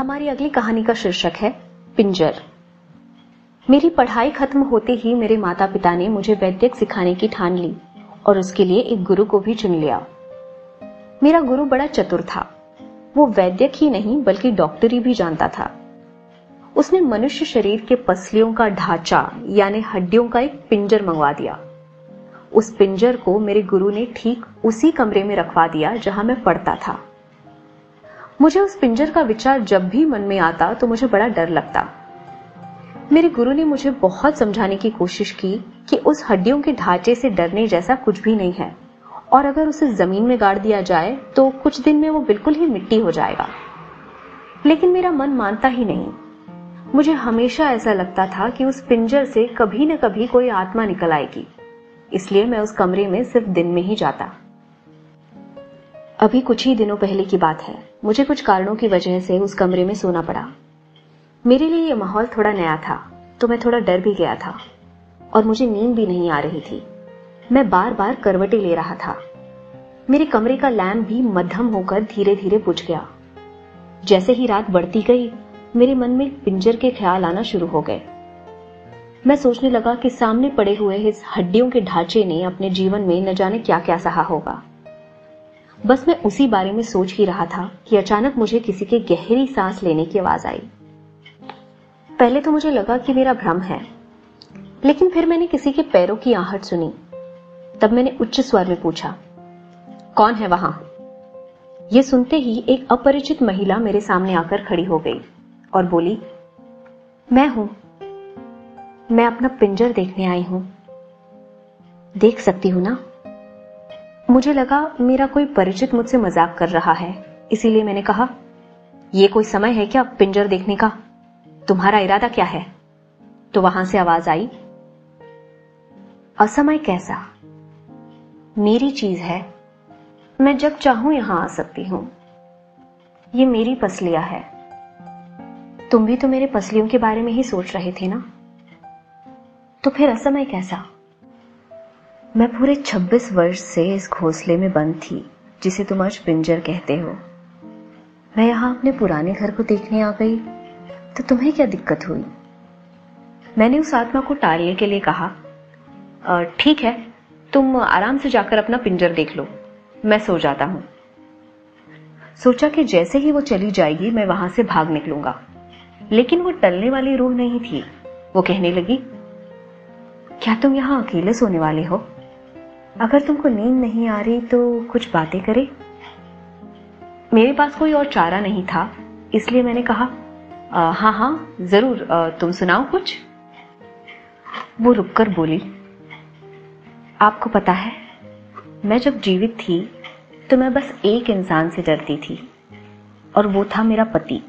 हमारी अगली कहानी का शीर्षक है, पिंजर। मेरी पढ़ाई खत्म होते ही मेरे माता पिता ने मुझे वैद्यक सिखाने की ठान ली और उसके लिए एक गुरु को भी चुन लिया। मेरा गुरु बड़ा चतुर था। वो वैद्यक ही नहीं, बल्कि डॉक्टरी भी जानता था। उसने मनुष्य शरीर के पसलियों का ढांचा, यानी हड्डियों का एक पिंजर मंगवा दिया। उस पिंजर को मेरे गुरु ने ठीक उसी कमरे में रखवा दिया जहाँ मैं पढ़ता था। मुझे उस पिंजर का विचार जब भी मन में आता तो मुझे बड़ा डर लगता। मेरे गुरु ने मुझे बहुत समझाने की कोशिश की कि उस हड्डियों के ढांचे से डरने जैसा कुछ भी नहीं है। और अगर उसे ज़मीन में गाड़ दिया जाए तो कुछ दिन में वो बिल्कुल ही मिट्टी हो जाएगा। लेकिन मेरा मन मानता ही नहीं। मुझे हमेशा ऐसा लगता था कि उस पिंजर से कभी न कभी कोई आत्मा निकल आएगी। इसलिए मैं उस कमरे में सिर्फ़ दिन में ही जाता। अभी कुछ ही दिनों पहले की बात है। मुझे कुछ कारणों की वजह से उस कमरे में सोना पड़ा। मेरे लिए यह माहौल थोड़ा नया था तो मैं थोड़ा डर भी गया था, और मुझे नींद भी नहीं आ रही थी। मैं बार बार करवटे ले रहा था। मेरे कमरे का लैम्प भी मध्यम होकर धीरे धीरे बुझ गया। जैसे ही रात बढ़ती गई, मेरे मन में पिंजर के ख्याल आना शुरू हो गए। मैं सोचने लगा कि सामने पड़े हुए इस हड्डियों के ढांचे ने अपने जीवन में न जाने क्या क्या सहा होगा। बस मैं उसी बारे में सोच ही रहा था कि अचानक मुझे किसी के गहरी सांस लेने की आवाज़ आई। पहले तो मुझे लगा कि मेरा भ्रम है, लेकिन फिर मैंने किसी के पैरों की आहट सुनी। तब मैंने उच्च स्वर में पूछा, कौन है वहाँ? यह सुनते ही एक अपरिचित महिला मेरे सामने आकर खड़ी हो गई और बोली, मैं हूँ। मैं अपना पिंजर देखने आई हूँ। देख सकती हूँ ना? मुझे लगा मेरा कोई परिचित मुझसे मज़ाक कर रहा है। इसीलिए मैंने कहा यह कोई समय है क्या पिंजर देखने का? तुम्हारा इरादा क्या है? तो वहाँ से आवाज़ आई, असमय कैसा? मेरी चीज़ है। मैं जब चाहूँ यहाँ आ सकती हूँ। ये मेरी पसलिया है। तुम भी तो मेरे पसलियों के बारे में ही सोच रहे थे ना? तो फिर असमय कैसा? मैं पूरे 26 वर्ष से इस घोंसले में बंद थी, जिसे तुम आज पिंजर कहते हो। मैं यहाँ अपने पुराने घर को देखने आ गई तो तुम्हें क्या दिक्कत हुई? मैंने उस आत्मा को टालने के लिए कहा ठीक है, तुम आराम से जाकर अपना पिंजर देख लो, मैं सो जाता हूँ। सोचा कि जैसे ही वो चली जाएगी, मैं वहाँ से भाग निकलूँगा। लेकिन वो टलने वाली रूह नहीं थी। वो कहने लगी, क्या तुम यहाँ अकेले सोने वाले हो? अगर तुमको नींद नहीं आ रही तो कुछ बातें करें। मेरे पास कोई और चारा नहीं था इसलिए मैंने कहा हाँ हाँ ज़रूर आ, तुम सुनाओ कुछ। वो रुककर बोली आपको पता है मैं जब जीवित थी तो मैं बस एक इंसान से डरती थी और वो था मेरा पति।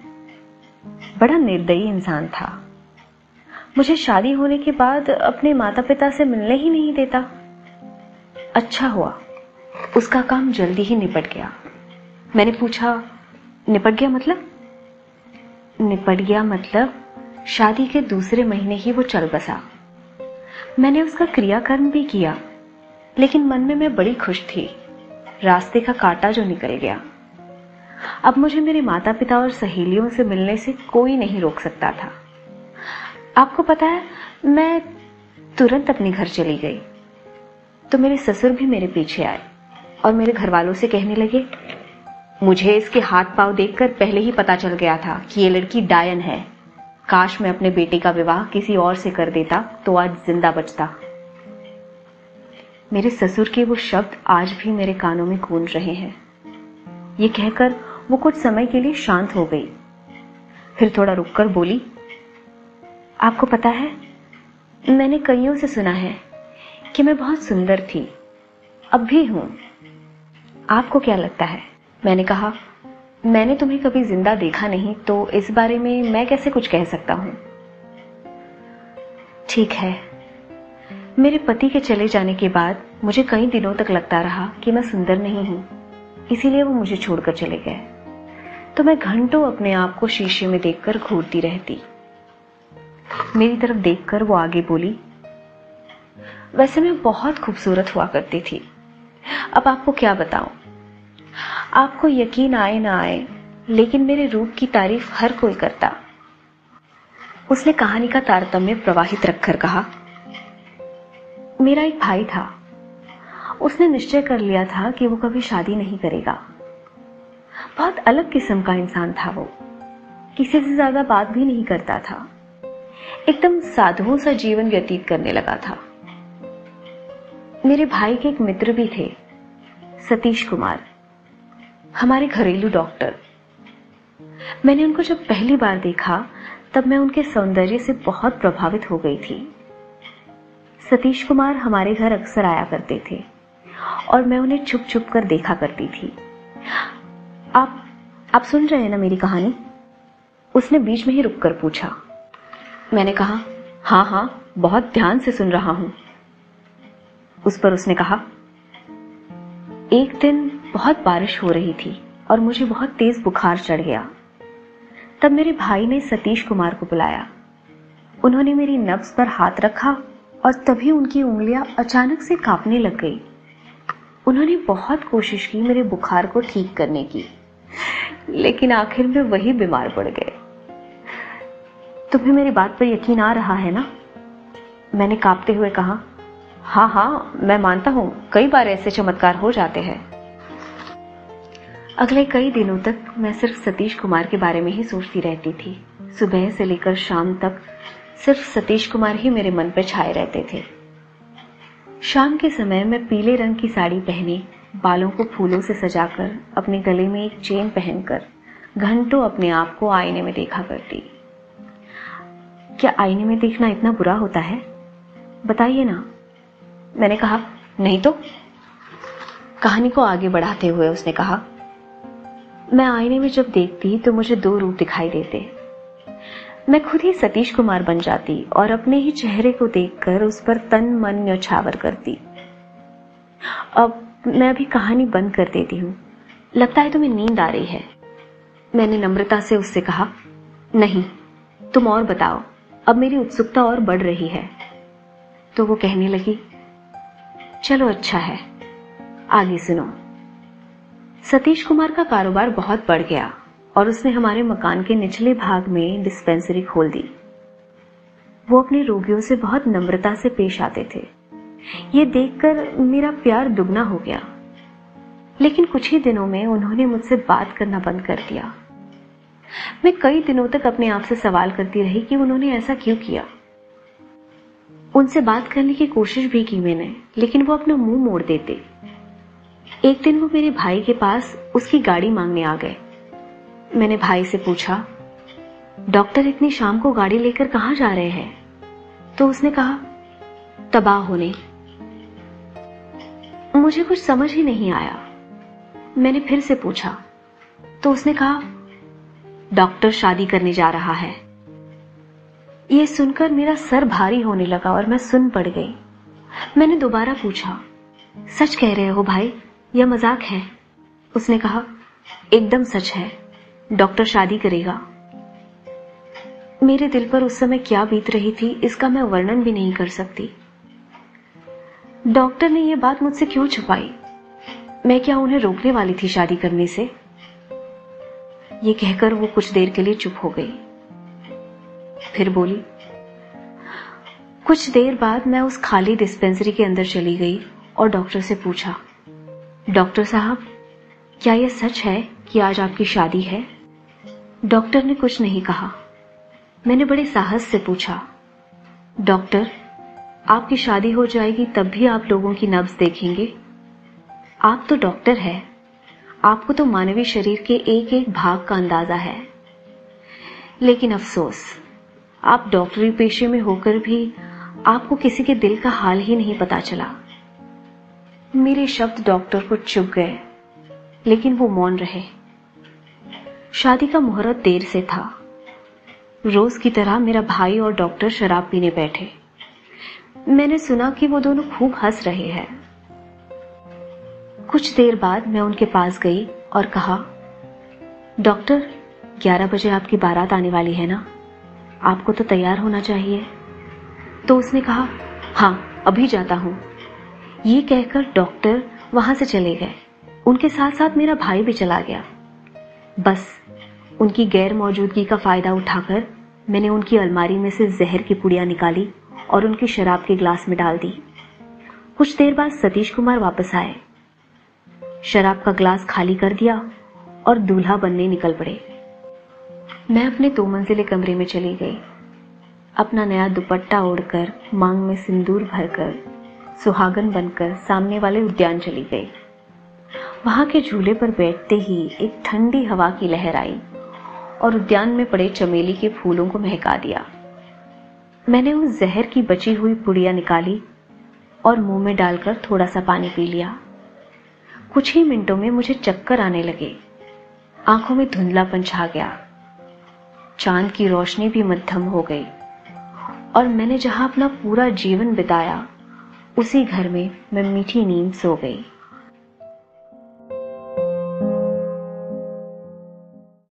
बड़ा निर्दयी इंसान था। मुझे शादी होने के बाद अपने माता पिता से मिलने ही नहीं देता। अच्छा हुआ। उसका काम जल्दी ही निपट गया। मैंने पूछा, निपट गया मतलब? निपट गया मतलब शादी के दूसरे महीने ही वो चल बसा। मैंने उसका क्रियाकर्म भी किया, लेकिन मन में मैं बड़ी खुश थी। रास्ते का कांटा जो निकल गया। अब मुझे मेरे माता पिता और सहेलियों से मिलने से कोई नहीं रोक सकता था। आपको पता है, मैं तुरंत अपने घर चली गई। तो मेरे ससुर भी मेरे पीछे आए और मेरे घर वालों से कहने लगे, मुझे इसके हाथ पाव देखकर पहले ही पता चल गया था कि ये लड़की डायन है। काश मैं अपने बेटे का विवाह किसी और से कर देता तो आज ज़िंदा बचता। मेरे ससुर के वो शब्द आज भी मेरे कानों में गूंज रहे हैं। ये कहकर वो कुछ समय के लिए शांत हो गई। फिर थोड़ा रुककर बोली, आपको पता है, मैंने कईयों से सुना है कि मैं बहुत सुंदर थी। अब भी हूँ। आपको क्या लगता है? मैंने कहा, मैंने तुम्हें कभी ज़िंदा देखा नहीं तो इस बारे में मैं कैसे कुछ कह सकता हूँ? ठीक है। मेरे पति के चले जाने के बाद मुझे कई दिनों तक लगता रहा कि मैं सुंदर नहीं हूँ, इसीलिए वो मुझे छोड़कर चले गए। तो मैं घंटों अपने आप को शीशे में देखकर घूरती रहती। मेरी तरफ़ देखकर वो आगे बोली वैसे मैं बहुत खूबसूरत हुआ करती थी। अब आपको क्या बताऊँ? आपको यकीन आए ना आए, लेकिन मेरे रूप की तारीफ़ हर कोई करता। उसने कहानी का तारतम्य प्रवाहित रखकर कहा, मेरा एक भाई था। उसने निश्चय कर लिया था कि वो कभी शादी नहीं करेगा। बहुत अलग किस्म का इंसान था वो। किसी से ज़्यादा बात भी नहीं करता था। एकदम साधुओं सा जीवन व्यतीत करने लगा था। मेरे भाई के एक मित्र भी थे, सतीश कुमार, हमारे घरेलू डॉक्टर। मैंने उनको जब पहली बार देखा, तब मैं उनके सौंदर्य से बहुत प्रभावित हो गई थी। सतीश कुमार हमारे घर अक्सर आया करते थे, और मैं उन्हें छुप छुप कर देखा करती थी। आप आप सुन रहे हैं ना मेरी कहानी? उसने बीच में ही रुककर पूछा। मैंने कहा हाँ हाँ बहुत ध्यान से सुन रहा हूँ। उस पर उसने कहा, एक दिन बहुत बारिश हो रही थी और मुझे बहुत तेज बुखार चढ़ गया। तब मेरे भाई ने सतीश कुमार को बुलाया। उन्होंने मेरी नब्स पर हाथ रखा और तभी उनकी उंगलियाँ अचानक से कांपने लग गई। उन्होंने बहुत कोशिश की मेरे बुखार को ठीक करने की, लेकिन आखिर में वही बीमार पड़ गए। तुम्हें मेरी बात पर यकीन आ रहा है ना? मैंने कांपते हुए कहा हाँ हाँ मैं मानता हूँ, कई बार ऐसे चमत्कार हो जाते हैं। अगले कई दिनों तक मैं सिर्फ़ सतीश कुमार के बारे में ही सोचती रहती थी। सुबह से लेकर शाम तक सिर्फ़ सतीश कुमार ही मेरे मन पर छाए रहते थे। शाम के समय मैं पीले रंग की साड़ी पहने, बालों को फूलों से सजाकर अपने गले में एक चेन पहनकर घंटों अपने आप को आईने में देखा करती। क्या आईने में देखना इतना बुरा होता है? बताइए ना। मैंने कहा, नहीं तो? कहानी को आगे बढ़ाते हुए उसने कहा, मैं आईने में जब देखती तो मुझे दो रूप दिखाई देते। मैं खुद ही सतीश कुमार बन जाती और अपने ही चेहरे को देखकर उस पर तन, मन न्यौछावर करती। अब मैं अभी कहानी बंद कर देती हूँ। लगता है तुम्हें नींद आ रही है। मैंने नम्रता से उससे कहा, नहीं, तुम और बताओ। अब मेरी उत्सुकता और बढ़ रही है। तो वो कहने लगी चलो अच्छा है। आगे सुनो। सतीश कुमार का कारोबार बहुत बढ़ गया और उसने हमारे मकान के निचले भाग में डिस्पेंसरी खोल दी। वो अपने रोगियों से बहुत नम्रता से पेश आते थे। ये देखकर मेरा प्यार दुगना हो गया। लेकिन कुछ ही दिनों में उन्होंने मुझसे बात करना बंद कर दिया। मैं कई दिनों तक अपने आप से सवाल करती रही कि उन्होंने ऐसा क्यों किया? उनसे बात करने की कोशिश भी की मैंने, लेकिन वो अपना मुँह मोड़ देते। एक दिन वो मेरे भाई के पास उसकी गाड़ी मांगने आ गए। मैंने भाई से पूछा, डॉक्टर, इतनी शाम को गाड़ी लेकर कहा जा रहे हैं? तो उसने कहा, तबाह होने। मुझे कुछ समझ ही नहीं आया। मैंने फिर से पूछा तो उसने कहा, डॉक्टर शादी करने जा रहा है। यह सुनकर मेरा सर भारी होने लगा और मैं सुन पड़ गई। मैंने दोबारा पूछा, सच कह रहे हो भाई? यह मज़ाक है? उसने कहा, एकदम सच है। डॉक्टर शादी करेगा। मेरे दिल पर उस समय क्या बीत रही थी, इसका मैं वर्णन भी नहीं कर सकती। डॉक्टर ने यह बात मुझसे क्यों छुपाई? मैं क्या उन्हें रोकने वाली थी शादी करने से? ये कहकर वो कुछ देर के लिए चुप हो गई। फिर बोली कुछ देर बाद मैं उस खाली डिस्पेंसरी के अंदर चली गई और डॉक्टर से पूछा डॉक्टर साहब, क्या यह सच है कि आज आपकी शादी है? डॉक्टर ने कुछ नहीं कहा। मैंने बड़े साहस से पूछा डॉक्टर आपकी शादी हो जाएगी तब भी आप लोगों की नब्ज देखेंगे। आप तो डॉक्टर हैं। आपको तो मानवीय शरीर के एक एक भाग का अंदाज़ा है। लेकिन अफसोस, आप डॉक्टरी पेशे में होकर भी आपको किसी के दिल का हाल ही नहीं पता चला। मेरे शब्द डॉक्टर को चुप गए, लेकिन वो मौन रहे। शादी का मुहूर्त देर से था। रोज की तरह मेरा भाई और डॉक्टर शराब पीने बैठे। मैंने सुना कि वो दोनों खूब हंस रहे हैं। कुछ देर बाद मैं उनके पास गई और कहा, डॉक्टर 11 बजे आपकी बारात आने वाली है ना? आपको तो तैयार होना चाहिए। तो उसने कहा हाँ अभी जाता हूँ। ये कहकर डॉक्टर वहाँ से चले गए। उनके साथ साथ मेरा भाई भी चला गया। बस, उनकी गैर मौजूदगी का फ़ायदा उठाकर मैंने उनकी अलमारी में से जहर की पुड़िया निकाली और उनकी शराब के ग्लास में डाल दी। कुछ देर बाद सतीश कुमार वापस आए। शराब का ग्लास खाली कर दिया और दूल्हा बनने निकल पड़े। मैं अपने दो मंजिले कमरे में चली गई। अपना नया दुपट्टा ओढ़कर, मांग में सिंदूर भरकर, सुहागन बनकर सामने वाले उद्यान चली गई। वहाँ के झूले पर बैठते ही एक ठंडी हवा की लहर आई और उद्यान में पड़े चमेली के फूलों को महका दिया। मैंने उस जहर की बची हुई पुड़िया निकाली और मुँह में डालकर थोड़ा सा पानी पी लिया। कुछ ही मिनटों में मुझे चक्कर आने लगे। आँखों में धुंधलापन छा गया। चाँद की रोशनी भी मध्यम हो गई। और मैंने जहाँ अपना पूरा जीवन बिताया, उसी घर में मैं मीठी नींद सो गई।